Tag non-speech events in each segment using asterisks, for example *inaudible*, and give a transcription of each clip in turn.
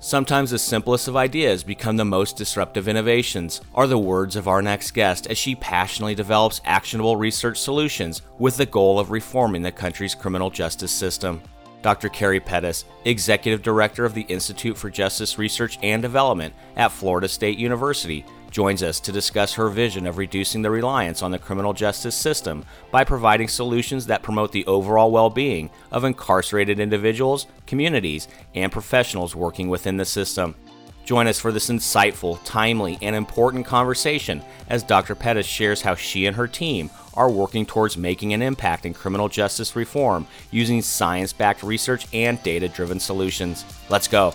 Sometimes the simplest of ideas become the most disruptive innovations, are the words of our next guest as she passionately develops actionable research solutions with the goal of reforming the country's criminal justice system. Dr. Carrie Pettus, Executive Director of the Institute for Justice Research and Development at Florida State University, joins us to discuss her vision of reducing the reliance on the criminal justice system by providing solutions that promote the overall well being of incarcerated individuals, communities, and professionals working within the system. Join us for this insightful, timely, and important conversation as Dr. Pettus shares how she and her team are working towards making an impact in criminal justice reform using science backed research and data driven solutions. Let's go.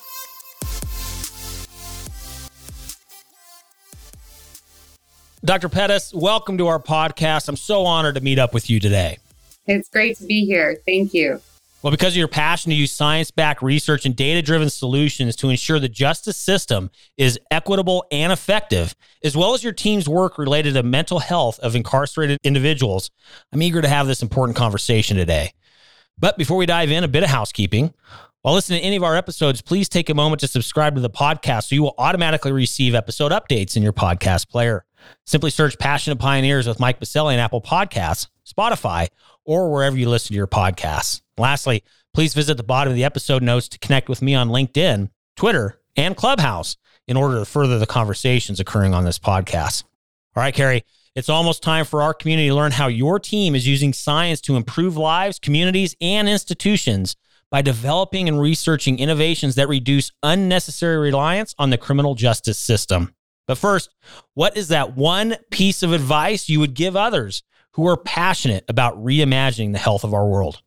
Dr. Pettus, welcome to our podcast. I'm so honored to meet up with you today. It's great to be here. Thank you. Well, because of your passion to use science backed research and data driven solutions to ensure the justice system is equitable and effective, as well as your team's work related to mental health of incarcerated individuals, I'm eager to have this important conversation today. But before we dive in, a bit of housekeeping. While listening to any of our episodes, please take a moment to subscribe to the podcast so you will automatically receive episode updates in your podcast player. Simply search Passionate Pioneers with Mike Biselli in Apple Podcasts, Spotify, or wherever you listen to your podcasts. Lastly, please visit the bottom of the episode notes to connect with me on LinkedIn, Twitter, and Clubhouse in order to further the conversations occurring on this podcast. All right, Carrie, it's almost time for our community to learn how your team is using science to improve lives, communities, and institutions by developing and researching innovations that reduce unnecessary reliance on the criminal justice system. But first, what is that one piece of advice you would give others who are passionate about reimagining the health of our world?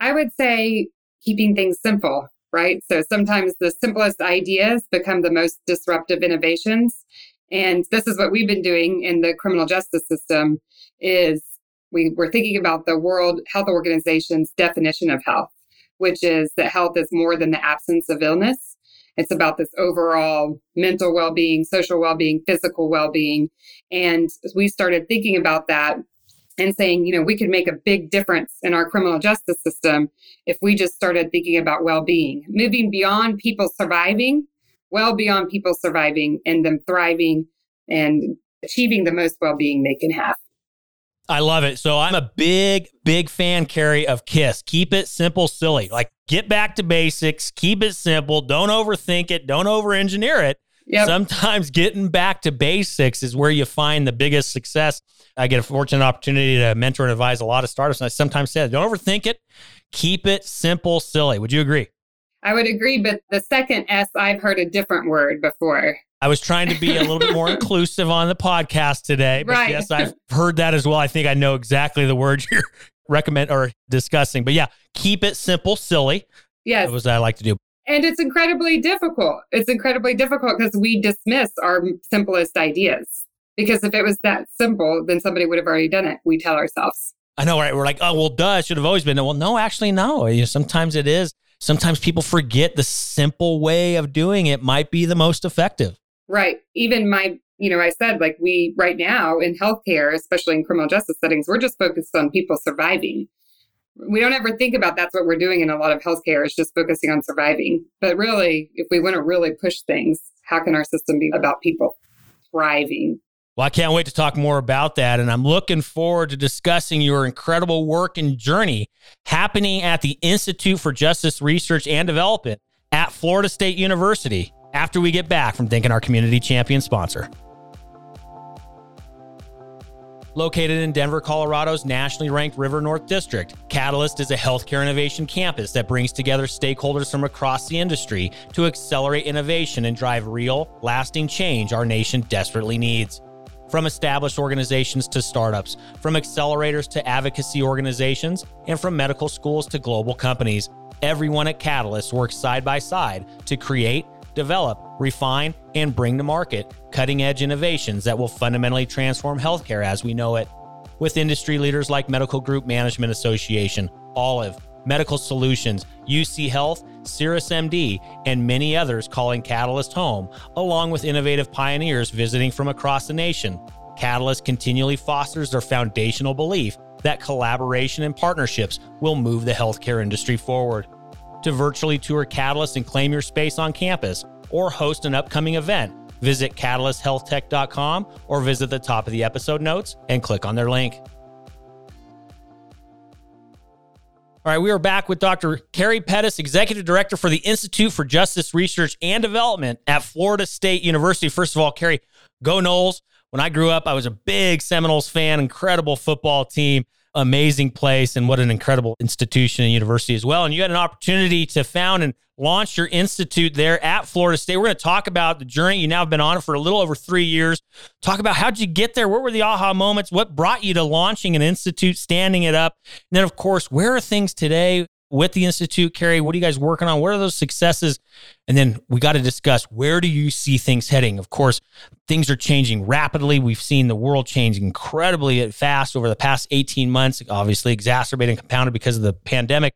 I would say keeping things simple, right? So sometimes the simplest ideas become the most disruptive innovations. And this is what we've been doing in the criminal justice system is we were thinking about the World Health Organization's definition of health, which is that health is more than the absence of illness. It's about this overall mental well being, social well being, physical well being. And we started thinking about that and saying, you know, we could make a big difference in our criminal justice system if we just started thinking about well being, moving beyond people surviving, well beyond people surviving and them thriving and achieving the most well being they can have. I love it. So I'm a big, big fan, Carrie, of KISS. Keep it simple, silly. Like get back to basics, keep it simple, don't overthink it, don't over engineer it. Yep. Sometimes getting back to basics is where you find the biggest success. I get a fortunate opportunity to mentor and advise a lot of startups. And I sometimes say, don't overthink it, keep it simple, silly. Would you agree? I would agree. But the second S, I've heard a different word before. I was trying to be a little bit more *laughs* inclusive on the podcast today. But right. yes, I've heard that as well. I think I know exactly the word *laughs* you're recommend or discussing. But yeah, keep it simple, silly. Yes. That was what I like to do. And it's incredibly difficult. It's incredibly difficult because we dismiss our simplest ideas. Because if it was that simple, then somebody would have already done it. We tell ourselves. I know, right? We're like, oh, well, duh, it should have always been. Well, no, actually, no. You know, sometimes it is. Sometimes people forget the simple way of doing it might be the most effective. Right. Even my, you know, I said like we right now in healthcare, especially in criminal justice settings, we're just focused on people surviving. We don't ever think about that's what we're doing in a lot of healthcare is just focusing on surviving. But really, if we want to really push things, how can our system be about people thriving? Well, I can't wait to talk more about that. And I'm looking forward to discussing your incredible work and journey happening at the Institute for Justice Research and Development at Florida State University after we get back from thanking our community champion sponsor. Located in Denver, Colorado's nationally ranked River North District, Catalyst is a healthcare innovation campus that brings together stakeholders from across the industry to accelerate innovation and drive real, lasting change our nation desperately needs. from established organizations to startups, from accelerators to advocacy organizations, and from medical schools to global companies. Everyone at Catalyst works side by side to create, develop, refine, and bring to market cutting edge innovations that will fundamentally transform healthcare as we know it. With industry leaders like Medical Group Management Association, Olive, Medical Solutions, UC Health, CirrusMD, and many others calling Catalyst home, along with innovative pioneers visiting from across the nation. Catalyst continually fosters their foundational belief that collaboration and partnerships will move the healthcare industry forward. To virtually tour Catalyst and claim your space on campus or host an upcoming event, visit catalysthealthtech.com or visit the top of the episode notes and click on their link. All right, we are back with Dr. Carrie Pettus, Executive Director for the Institute for Justice Research and Development at Florida State University. First of all, Carrie, go Noles. When I grew up, I was a big Seminoles fan, incredible football team amazing place and what an incredible institution and university as well. And you had an opportunity to found and launch your institute there at Florida State. We're going to talk about the journey. You now have been on for a little over three years. Talk about how did you get there? What were the aha moments? What brought you to launching an institute, standing it up? And then, of course, where are things today? With the Institute, Carrie? What are you guys working on? What are those successes? And then we got to discuss where do you see things heading? Of course, things are changing rapidly. We've seen the world change incredibly fast over the past 18 months, obviously exacerbated and compounded because of the pandemic.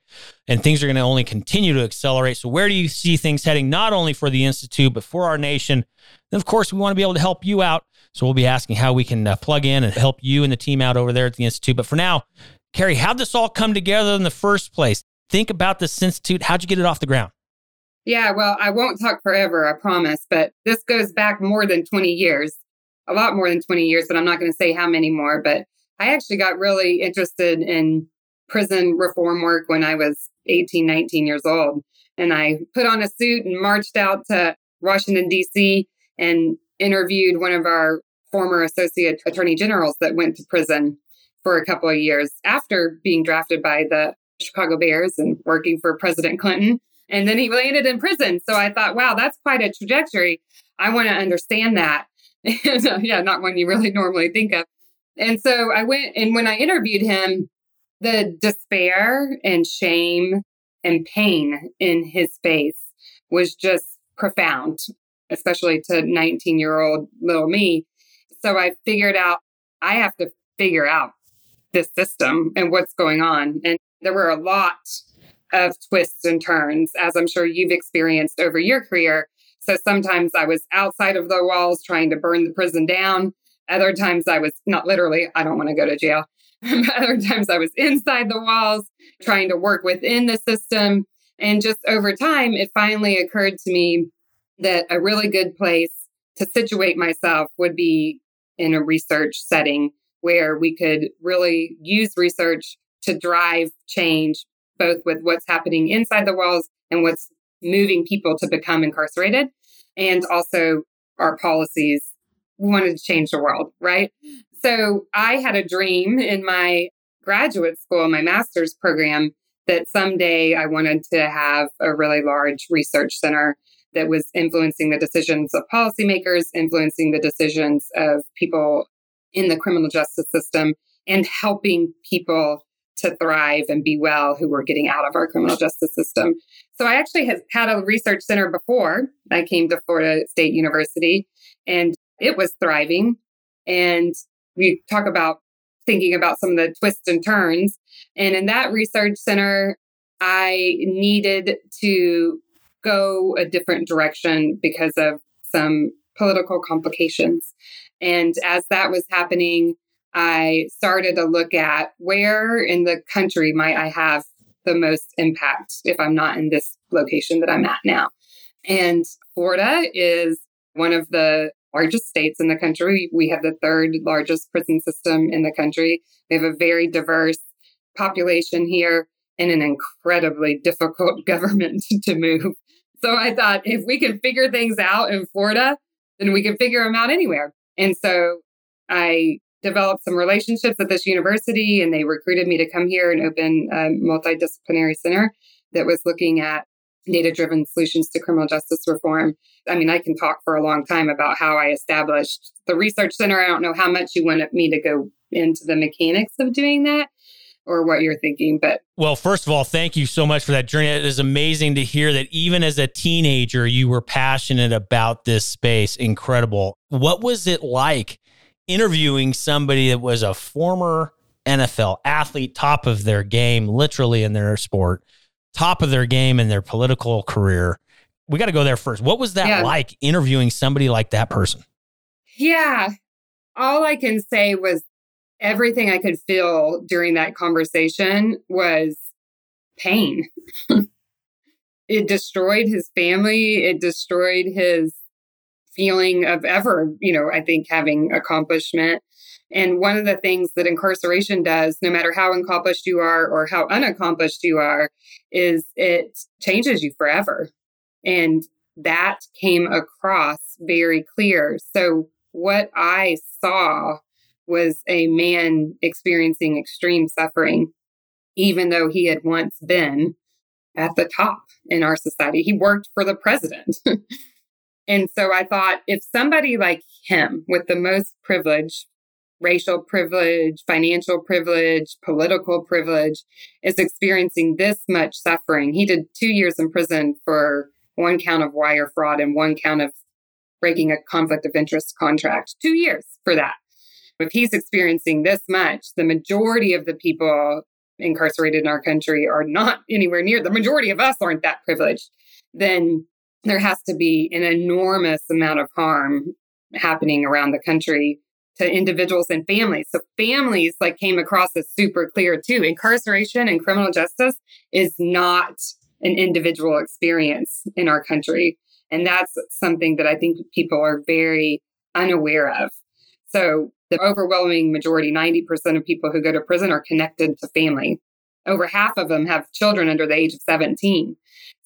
And things are going to only continue to accelerate. So, where do you see things heading, not only for the Institute, but for our nation? And of course, we want to be able to help you out. So, we'll be asking how we can uh, plug in and help you and the team out over there at the Institute. But for now, Carrie, how'd this all come together in the first place? Think about this institute. How'd you get it off the ground? Yeah, well, I won't talk forever, I promise, but this goes back more than 20 years, a lot more than 20 years, but I'm not going to say how many more. But I actually got really interested in prison reform work when I was 18, 19 years old. And I put on a suit and marched out to Washington, D.C., and interviewed one of our former associate attorney generals that went to prison for a couple of years after being drafted by the Chicago Bears and working for President Clinton. And then he landed in prison. So I thought, wow, that's quite a trajectory. I want to understand that. *laughs* Uh, yeah, not one you really normally think of. And so I went, and when I interviewed him, the despair and shame and pain in his face was just profound, especially to 19 year old little me. So I figured out I have to figure out this system and what's going on. And there were a lot of twists and turns, as I'm sure you've experienced over your career. So sometimes I was outside of the walls trying to burn the prison down. Other times I was not literally, I don't want to go to jail. *laughs* Other times I was inside the walls trying to work within the system. And just over time, it finally occurred to me that a really good place to situate myself would be in a research setting where we could really use research to drive change, both with what's happening inside the walls and what's moving people to become incarcerated, and also our policies. We wanted to change the world, right? So I had a dream in my graduate school, my master's program, that someday I wanted to have a really large research center that was influencing the decisions of policymakers, influencing the decisions of people in the criminal justice system, and helping people to thrive and be well who were getting out of our criminal justice system. So I actually have had a research center before I came to Florida State University and it was thriving. And we talk about thinking about some of the twists and turns. And in that research center, I needed to go a different direction because of some political complications. And as that was happening, I started to look at where in the country might I have the most impact if I'm not in this location that I'm at now. And Florida is one of the largest states in the country. We have the third largest prison system in the country. We have a very diverse population here and an incredibly difficult *laughs* government *laughs* to move. So I thought if we can figure things out in Florida, then we can figure them out anywhere. And so I developed some relationships at this university and they recruited me to come here and open a multidisciplinary center that was looking at data driven solutions to criminal justice reform. I mean, I can talk for a long time about how I established the research center. I don't know how much you wanted me to go into the mechanics of doing that or what you're thinking. But well, first of all, thank you so much for that journey. It is amazing to hear that even as a teenager, you were passionate about this space. Incredible. What was it like interviewing somebody that was a former NFL athlete, top of their game, literally in their sport, top of their game in their political career? We got to go there first. What was that yeah. like interviewing somebody like that person? Yeah. All I can say was everything I could feel during that conversation was pain. *laughs* it destroyed his family. It destroyed his feeling of ever, you know, I think having accomplishment. And one of the things that incarceration does, no matter how accomplished you are or how unaccomplished you are, is it changes you forever. And that came across very clear. So, what I saw was a man experiencing extreme suffering, even though he had once been at the top in our society. He worked for the president. *laughs* and so I thought if somebody like him, with the most privilege, racial privilege, financial privilege, political privilege, is experiencing this much suffering, he did two years in prison for one count of wire fraud and one count of breaking a conflict of interest contract. Two years for that. If he's experiencing this much, the majority of the people incarcerated in our country are not anywhere near the majority of us aren't that privileged, then there has to be an enormous amount of harm happening around the country to individuals and families. So families like came across as super clear too. Incarceration and criminal justice is not an individual experience in our country. And that's something that I think people are very unaware of. So the overwhelming majority, 90% of people who go to prison are connected to family. Over half of them have children under the age of 17.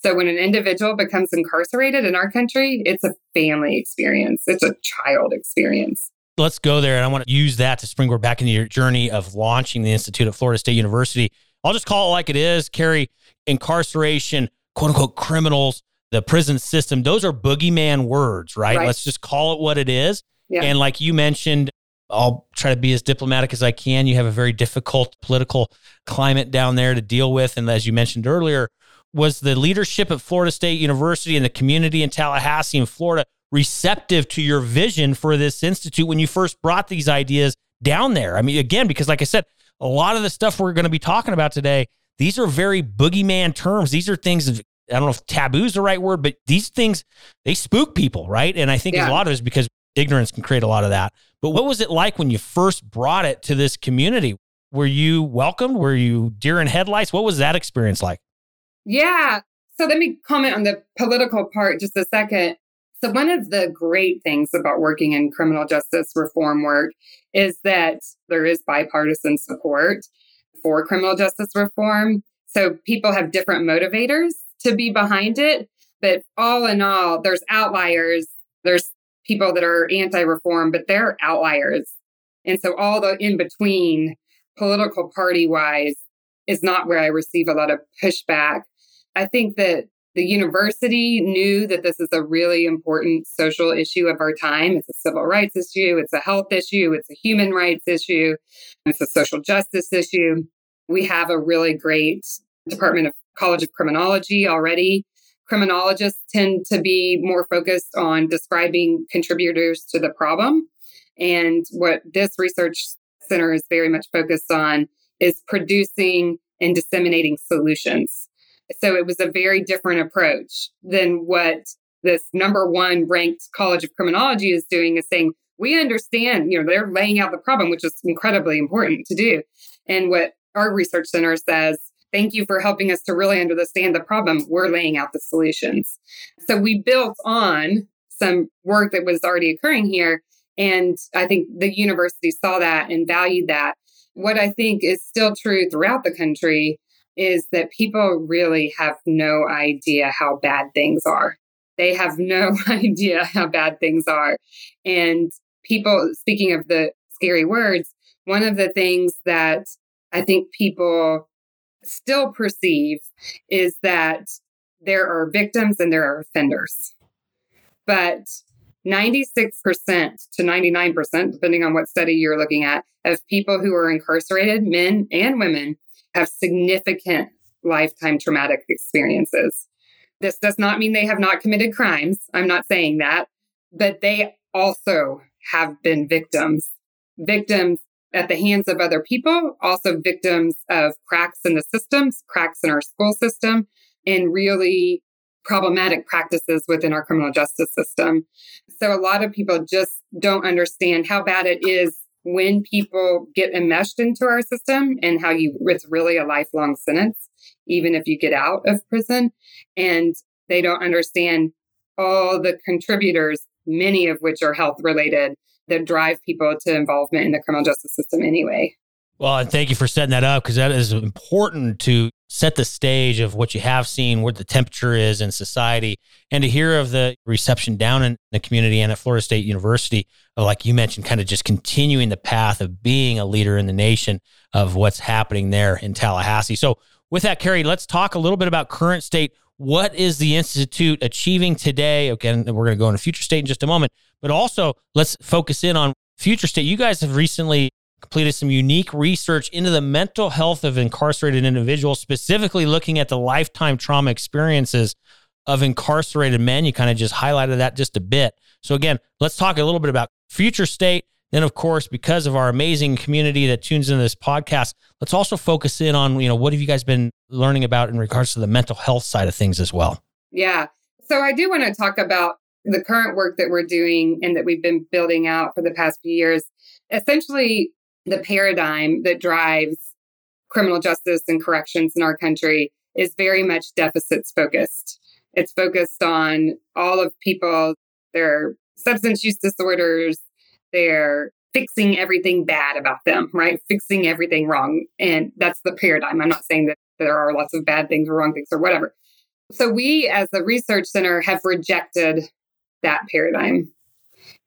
So when an individual becomes incarcerated in our country, it's a family experience, it's a child experience. Let's go there. And I want to use that to springboard back into your journey of launching the Institute at Florida State University. I'll just call it like it is Carrie, incarceration, quote unquote, criminals, the prison system, those are boogeyman words, right? right. Let's just call it what it is. Yeah. And like you mentioned, I'll try to be as diplomatic as I can. You have a very difficult political climate down there to deal with. And as you mentioned earlier, was the leadership at Florida State University and the community in Tallahassee and Florida receptive to your vision for this institute when you first brought these ideas down there? I mean, again, because like I said, a lot of the stuff we're going to be talking about today, these are very boogeyman terms. These are things of, I don't know if taboo is the right word, but these things, they spook people, right? And I think yeah. a lot of it is because ignorance can create a lot of that. But what was it like when you first brought it to this community? Were you welcomed? Were you deer in headlights? What was that experience like? Yeah. So let me comment on the political part just a second. So, one of the great things about working in criminal justice reform work is that there is bipartisan support for criminal justice reform. So, people have different motivators to be behind it. But all in all, there's outliers. There's people that are anti reform, but they're outliers. And so all the in between political party wise is not where I receive a lot of pushback. I think that the university knew that this is a really important social issue of our time. It's a civil rights issue, it's a health issue, it's a human rights issue, it's a social justice issue. We have a really great Department of College of Criminology already criminologists tend to be more focused on describing contributors to the problem. And what this research center is very much focused on is producing and disseminating solutions. So it was a very different approach than what this number one ranked College of Criminology is doing, is saying, we understand, you know, they're laying out the problem, which is incredibly important to do. And what our research center says Thank you for helping us to really understand the problem. We're laying out the solutions. So we built on some work that was already occurring here. And I think the university saw that and valued that. What I think is still true throughout the country is that people really have no idea how bad things are. They have no *laughs* idea how bad things are. And people, speaking of the scary words, one of the things that I think people still perceive is that there are victims and there are offenders. But 96% to 99%, depending on what study you're looking at, of people who are incarcerated, men and women, have significant lifetime traumatic experiences. This does not mean they have not committed crimes. I'm not saying that, but they also have been victims, victims at the hands of other people, also victims of cracks in the systems, cracks in our school system, and really problematic practices within our criminal justice system. So a lot of people just don't understand how bad it is when people get enmeshed into our system and how you it's really a lifelong sentence even if you get out of prison. And they don't understand all the contributors many of which are health related that drive people to involvement in the criminal justice system anyway. Well, and thank you for setting that up because that is important to set the stage of what you have seen, where the temperature is in society, and to hear of the reception down in the community and at Florida State University, uh, like you mentioned, kind of just continuing the path of being a leader in the nation of what's happening there in Tallahassee. So, with that, Carrie, let's talk a little bit about current state. What is the Institute achieving today? Again, we're going to go into future state in just a moment, but also let's focus in on future state. You guys have recently completed some unique research into the mental health of incarcerated individuals, specifically looking at the lifetime trauma experiences of incarcerated men. You kind of just highlighted that just a bit. So, again, let's talk a little bit about future state. Then, of course, because of our amazing community that tunes into this podcast, let's also focus in on, you know, what have you guys been learning about in regards to the mental health side of things as well? Yeah. So, I do want to talk about the current work that we're doing and that we've been building out for the past few years. Essentially, the paradigm that drives criminal justice and corrections in our country is very much deficits focused. It's focused on all of people, their substance use disorders, they're fixing everything bad about them, right? Fixing everything wrong. And that's the paradigm. I'm not saying that there are lots of bad things or wrong things or whatever. So we as a research center have rejected that paradigm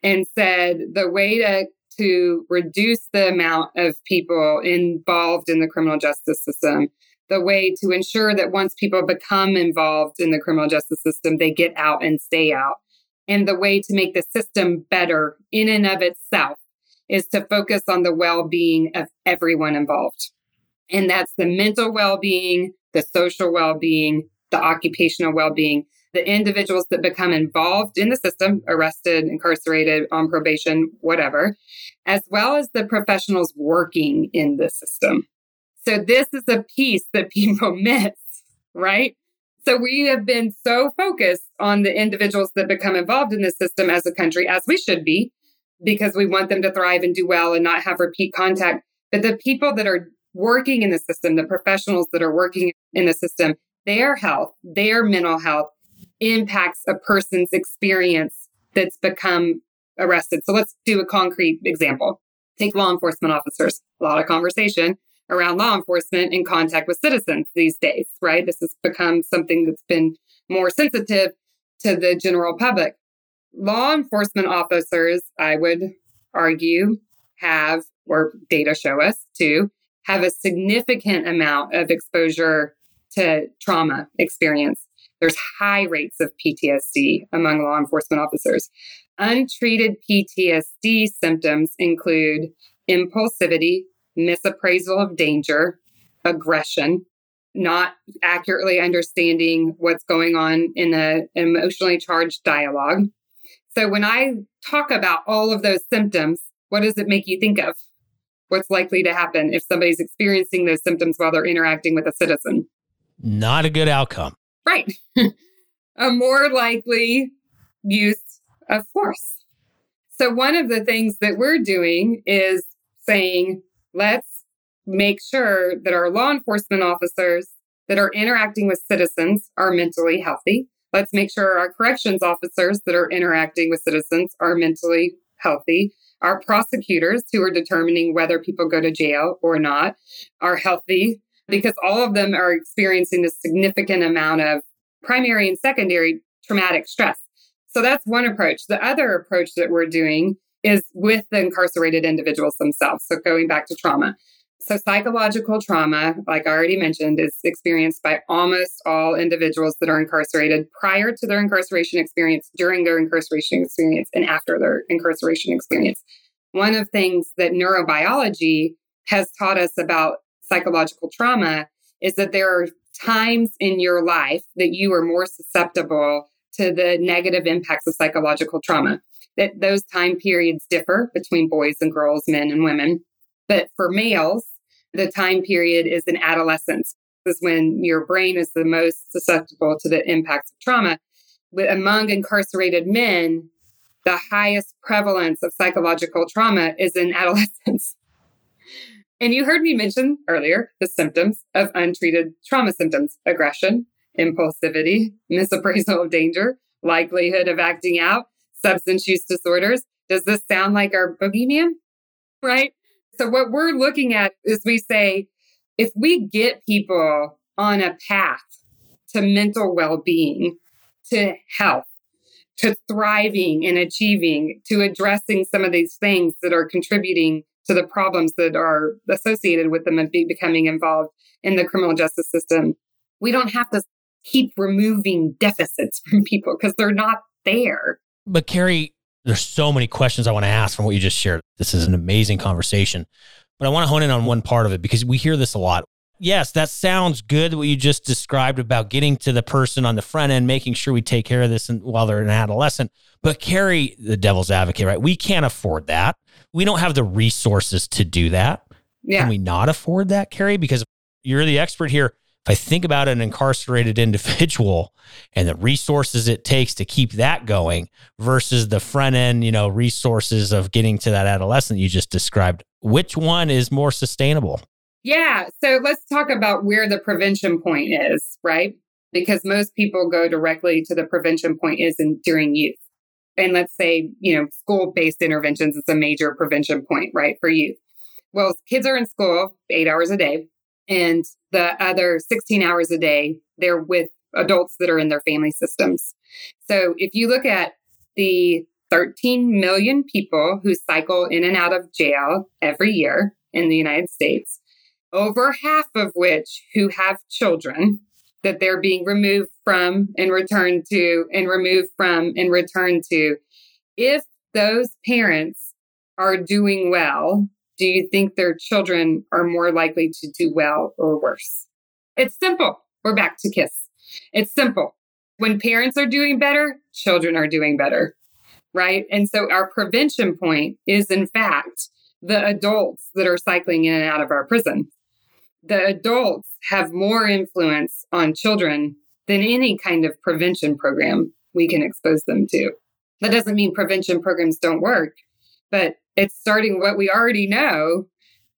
and said the way to to reduce the amount of people involved in the criminal justice system, the way to ensure that once people become involved in the criminal justice system, they get out and stay out. And the way to make the system better in and of itself is to focus on the well being of everyone involved. And that's the mental well being, the social well being, the occupational well being, the individuals that become involved in the system, arrested, incarcerated, on probation, whatever, as well as the professionals working in the system. So this is a piece that *laughs* people miss, right? So we have been so focused on the individuals that become involved in the system as a country, as we should be, because we want them to thrive and do well and not have repeat contact. But the people that are working in the system, the professionals that are working in the system, their health, their mental health, impacts a person's experience that's become arrested. So let's do a concrete example. Take law enforcement officers. A lot of conversation around law enforcement in contact with citizens these days, right? This has become something that's been more sensitive to the general public. Law enforcement officers, I would argue, have, or data show us too, have a significant amount of exposure to trauma experience there's high rates of PTSD among law enforcement officers. Untreated PTSD symptoms include impulsivity, misappraisal of danger, aggression, not accurately understanding what's going on in an emotionally charged dialogue. So, when I talk about all of those symptoms, what does it make you think of? What's likely to happen if somebody's experiencing those symptoms while they're interacting with a citizen? Not a good outcome. Right. *laughs* a more likely use of force. So, one of the things that we're doing is saying, let's make sure that our law enforcement officers that are interacting with citizens are mentally healthy. Let's make sure our corrections officers that are interacting with citizens are mentally healthy. Our prosecutors who are determining whether people go to jail or not are healthy Mm-hmm. because all of them are experiencing a significant amount of primary and secondary traumatic stress. So that's one approach. The other approach that we're doing is with the incarcerated individuals themselves. So going back to trauma. So, psychological trauma, like I already mentioned, is experienced by almost all individuals that are incarcerated prior to their incarceration experience, during their incarceration experience, and after their incarceration experience. One of things that neurobiology has taught us about psychological trauma is that there are times in your life that you are more susceptible to the negative impacts of psychological trauma. That those time periods differ between boys and girls, men and women. But for males, the time period is in adolescence, is when your brain is the most susceptible to the impacts of trauma. But among incarcerated men, the highest prevalence of psychological trauma is in *laughs* adolescence. And you heard me mention earlier the symptoms of untreated trauma symptoms aggression, impulsivity, misappraisal of danger, likelihood of acting out, substance use disorders. Does this sound like our boogeyman? Right? So, what we're looking at is we say if we get people on a path to mental well being, to health, to thriving and achieving, to addressing some of these things that are contributing to the problems that are associated with them and be becoming involved in the criminal justice system. We don't have to keep removing deficits *laughs* from people because they're not there. But Carrie, there's so many questions I want to ask from what you just shared. This is an amazing conversation. But I want to hone in on one part of it because we hear this a lot. Yes, that sounds good what you just described about getting to the person on the front end, making sure we take care of this while they're an adolescent. But Carrie, the devil's advocate, right? We can't afford that. We don't have the resources to do that. Yeah. Can we not afford that, Carrie? Because you're the expert here if I think about an incarcerated individual and the resources it takes to keep that going versus the front end, you know, resources of getting to that adolescent you just described, which one is more sustainable? Yeah. So let's talk about where the prevention point is, right? Because most people go directly to the prevention point is in during youth. And let's say, you know, school based interventions is a major prevention point, right, for youth. Well, kids are in school eight hours a day and the other 16 hours a day, they're with adults that are in their family systems. So if you look at the 13 million people who cycle in and out of jail every year in the United States, over half of which who have children that they're being removed from and returned to and removed from and returned to. If those parents are doing well do you think their children are more likely to do well or worse? It's simple. We're back to KISS. It's simple. When parents are doing better, children are doing better, right? And so our prevention point is, in fact, the adults that are cycling in and out of our prison. The adults have more influence on children than any kind of prevention program we can expose them to. That doesn't mean prevention programs don't work, but it's starting what we already know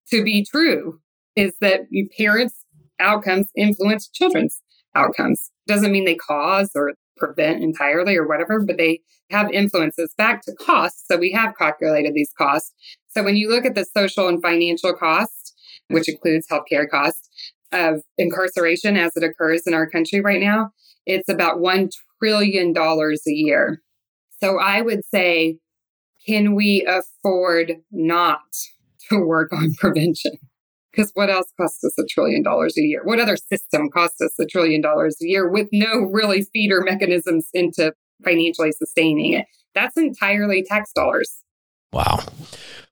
to be true is that parents' outcomes influence children's outcomes. Doesn't mean they cause or prevent entirely or whatever, but they have influences back to costs. So we have calculated these costs. So when you look at the social and financial cost, which includes healthcare costs of incarceration as it occurs in our country right now, it's about $1 trillion a year. So I would say can we afford not to work on *laughs* prevention? Because what else costs us a trillion dollars a year? What other system costs us a trillion dollars a year with no really feeder mechanisms into financially sustaining it? That's entirely tax dollars. Wow.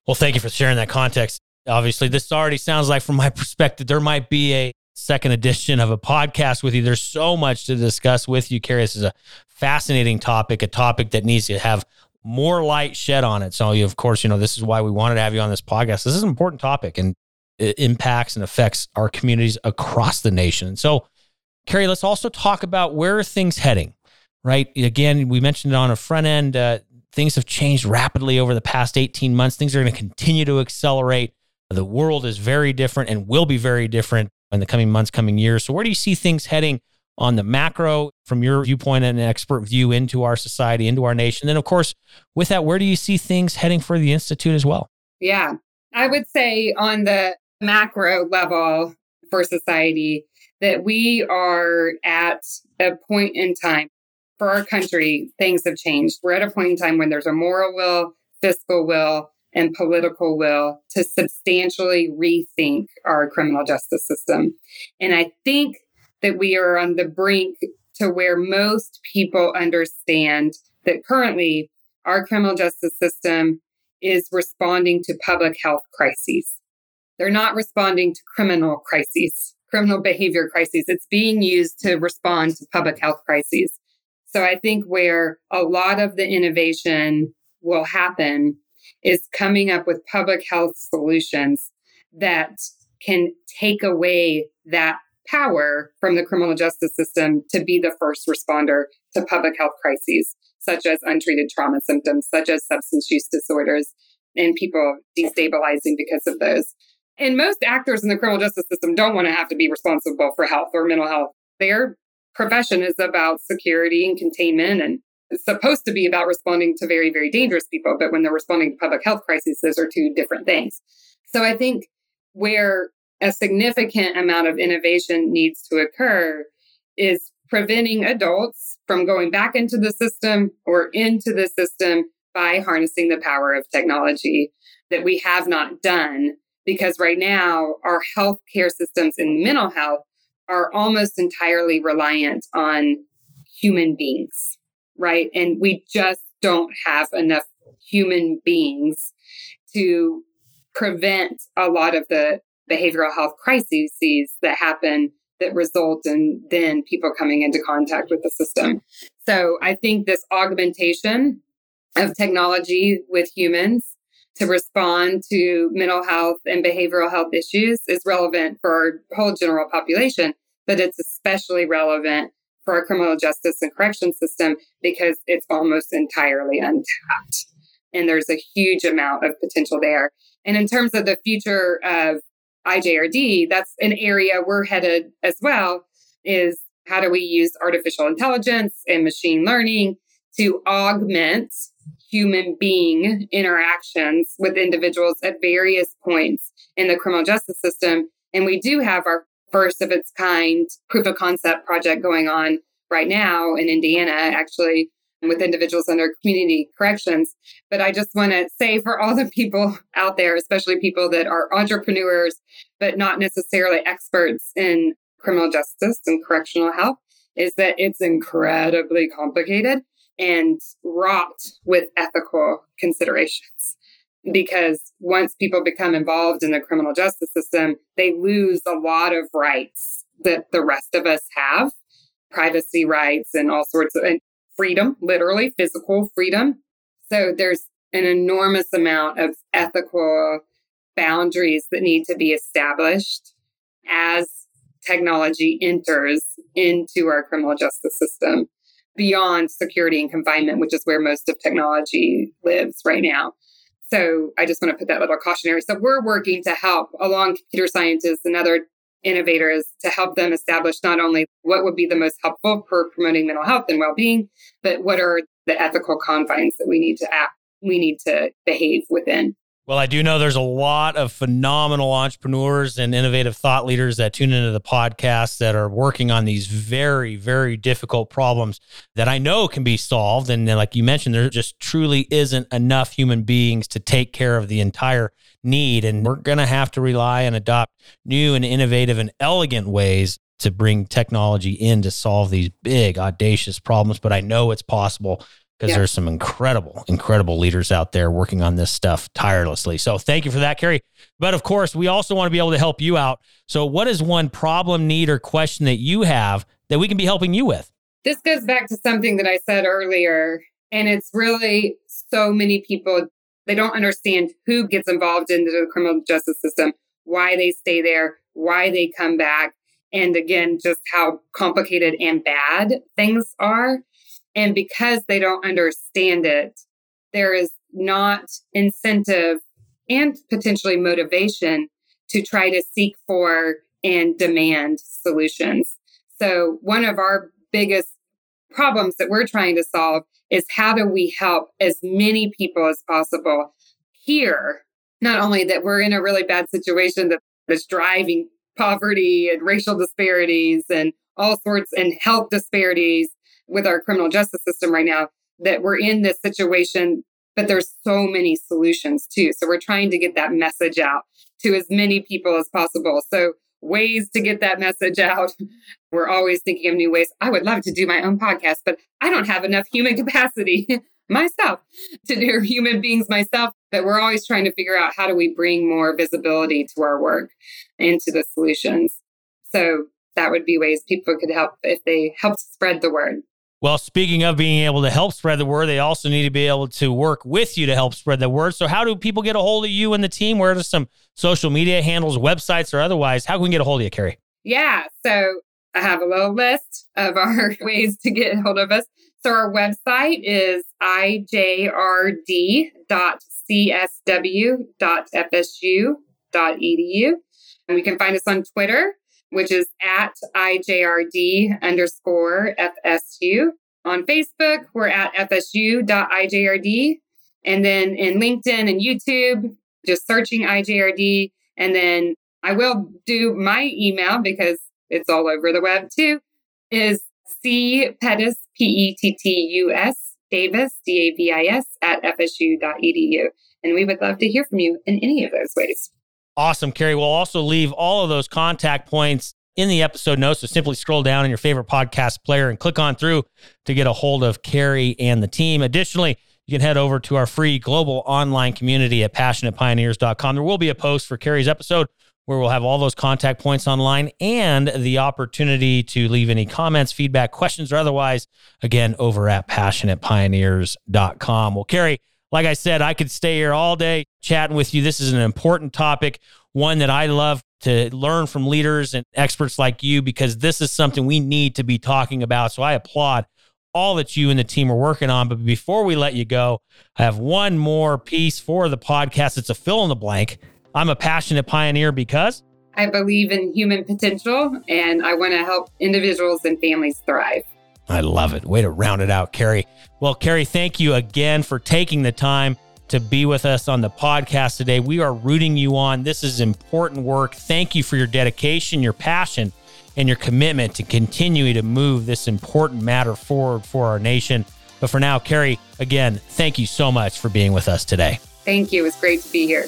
Well, thank you for sharing that context. Obviously, this already sounds like, from my perspective, there might be a second edition of a podcast with you. There's so much to discuss with you, Carrie. This is a fascinating topic, a topic that needs to have more light shed on it. So, you, of course, you know, this is why we wanted to have you on this podcast. This is an important topic and it impacts and affects our communities across the nation. So, Carrie, let's also talk about where are things heading, right? Again, we mentioned it on a front end. Uh, things have changed rapidly over the past 18 months. Things are going to continue to accelerate. The world is very different and will be very different in the coming months, coming years. So, where do you see things heading on the macro from your viewpoint and an expert view into our society, into our nation. Then, of course, with that, where do you see things heading for the Institute as well? Yeah, I would say on the macro level for society that we are at a point in time for our country, things have changed. We're at a point in time when there's a moral will, fiscal will, and political will to substantially rethink our criminal justice system. And I think that we are on the brink to where most people understand that currently our criminal justice system is responding to public health crises. They're not responding to criminal crises, criminal behavior crises. It's being used to respond to public health crises. So I think where a lot of the innovation will happen is coming up with public health solutions that can take away that power from the criminal justice system to be the first responder to public health crises, such as untreated trauma symptoms, such as substance use disorders, and people destabilizing because of those. And most actors in the criminal justice system don't want to have to be responsible for health or mental health. Their profession is about security and containment and supposed to be about responding to very, very dangerous people. But when they're responding to public health crises, those are two different things. So I think where a significant amount of innovation needs to occur is preventing adults from going back into the system or into the system by harnessing the power of technology that we have not done. Because right now, our healthcare systems in mental health are almost entirely reliant on human beings, right? And we just don't have enough human beings to prevent a lot of the behavioral health crises that happen that result in then people coming into contact with the system. So I think this augmentation of technology with humans to respond to mental health and behavioral health issues is relevant for our whole general population, but it's especially relevant for our criminal justice and correction system because it's almost entirely untapped. And there's a huge amount of potential there. And in terms of the future of IJRD, that's an area we're headed as well is how do we use artificial intelligence and machine learning to augment human being interactions with individuals at various points in the criminal justice system. And we do have our first of its kind proof of concept project going on right now in Indiana, actually, with individuals under community corrections. But I just want to say for all the people out there, especially people that are entrepreneurs, but not necessarily experts in criminal justice and correctional health, is that it's incredibly complicated and wrought with ethical considerations. Because once people become involved in the criminal justice system, they lose a lot of rights that the rest of us have privacy rights and all sorts of freedom, literally physical freedom. So there's an enormous amount of ethical boundaries that need to be established as technology enters into our criminal justice system beyond security and confinement, which is where most of technology lives right now. So I just want to put that little cautionary. So we're working to help along computer scientists and other innovators to help them establish not only what would be the most helpful for promoting mental health and well-being, but what are the ethical confines that we need to act, we need to behave within. Well, I do know there's a lot of phenomenal entrepreneurs and innovative thought leaders that tune into the podcast that are working on these very, very difficult problems that I know can be solved. And like you mentioned, there just truly isn't enough human beings to take care of the entire need. And we're going to have to rely and adopt new and innovative and elegant ways to bring technology in to solve these big, audacious problems. But I know it's possible because yeah. there's some incredible, incredible leaders out there working on this stuff tirelessly. So thank you for that, Carrie. But of course, we also want to be able to help you out. So, what is one problem, need, or question that you have that we can be helping you with? This goes back to something that I said earlier. And it's really so many people, they don't understand who gets involved in the criminal justice system, why they stay there, why they come back. And again, just how complicated and bad things are. And because they don't understand it, there is not incentive and potentially motivation to try to seek for and demand solutions. So, one of our biggest problems that we're trying to solve is how do we help as many people as possible hear not only that we're in a really bad situation that's driving poverty and racial disparities and all sorts and health disparities with our criminal justice system right now that we're in this situation but there's so many solutions too. So we're trying to get that message out to as many people as possible. So ways to get that message out. *laughs* We're always thinking of new ways. I would love to do my own podcast, but I don't have enough human *laughs* capacity *laughs* myself to do human beings myself. But we're always trying to figure out how do we bring more visibility to our work into the solutions. So that would be ways people could help if they helped spread the word. Well, speaking of being able to help spread the word, they also need to be able to work with you to help spread the word. So, how do people get a hold of you and the team? Where are some social media handles, websites, or otherwise? How can we get a hold of you, Carrie? Yeah. So, I have a little list of our *laughs* ways to get a hold of us. So, our website is ijrd.csw.fsu.edu. And we can find us on Twitter which is at IJRD underscore FSU. On Facebook, we're at FSU.IJRD. And then in LinkedIn and YouTube, just searching IJRD. And then I will do my email because it's all over the web too, is C Pettus, P E T T U S, Davis, D A V I S, at FSU.edu. And we would love to hear from you in any of those ways. Awesome, Carrie. We'll also leave all of those contact points in the episode notes. So simply scroll down in your favorite podcast player and click on through to get a hold of Carrie and the team. Additionally, you can head over to our free global online community at passionatepioneers.com. There will be a post for Carrie's episode where we'll have all those contact points online and the opportunity to leave any comments, feedback, questions, or otherwise, again, over at passionatepioneers.com. Well, Carrie, like I said, I could stay here all day chatting with you. This is an important topic, one that I love to learn from leaders and experts like you because this is something we need to be talking about. So I applaud all that you and the team are working on. But before we let you go, I have one more piece for the podcast. It's a fill in the blank. I'm a passionate pioneer because I believe in human potential and I want to help individuals and families thrive. I love it. Way to round it out, Carrie. Well, Carrie, thank you again for taking the time to be with us on the podcast today. We are rooting you on. This is important work. Thank you for your dedication, your passion, and your commitment to continue to move this important matter forward for our nation. But for now, Carrie, again, thank you so much for being with us today. Thank you. It was great to be here.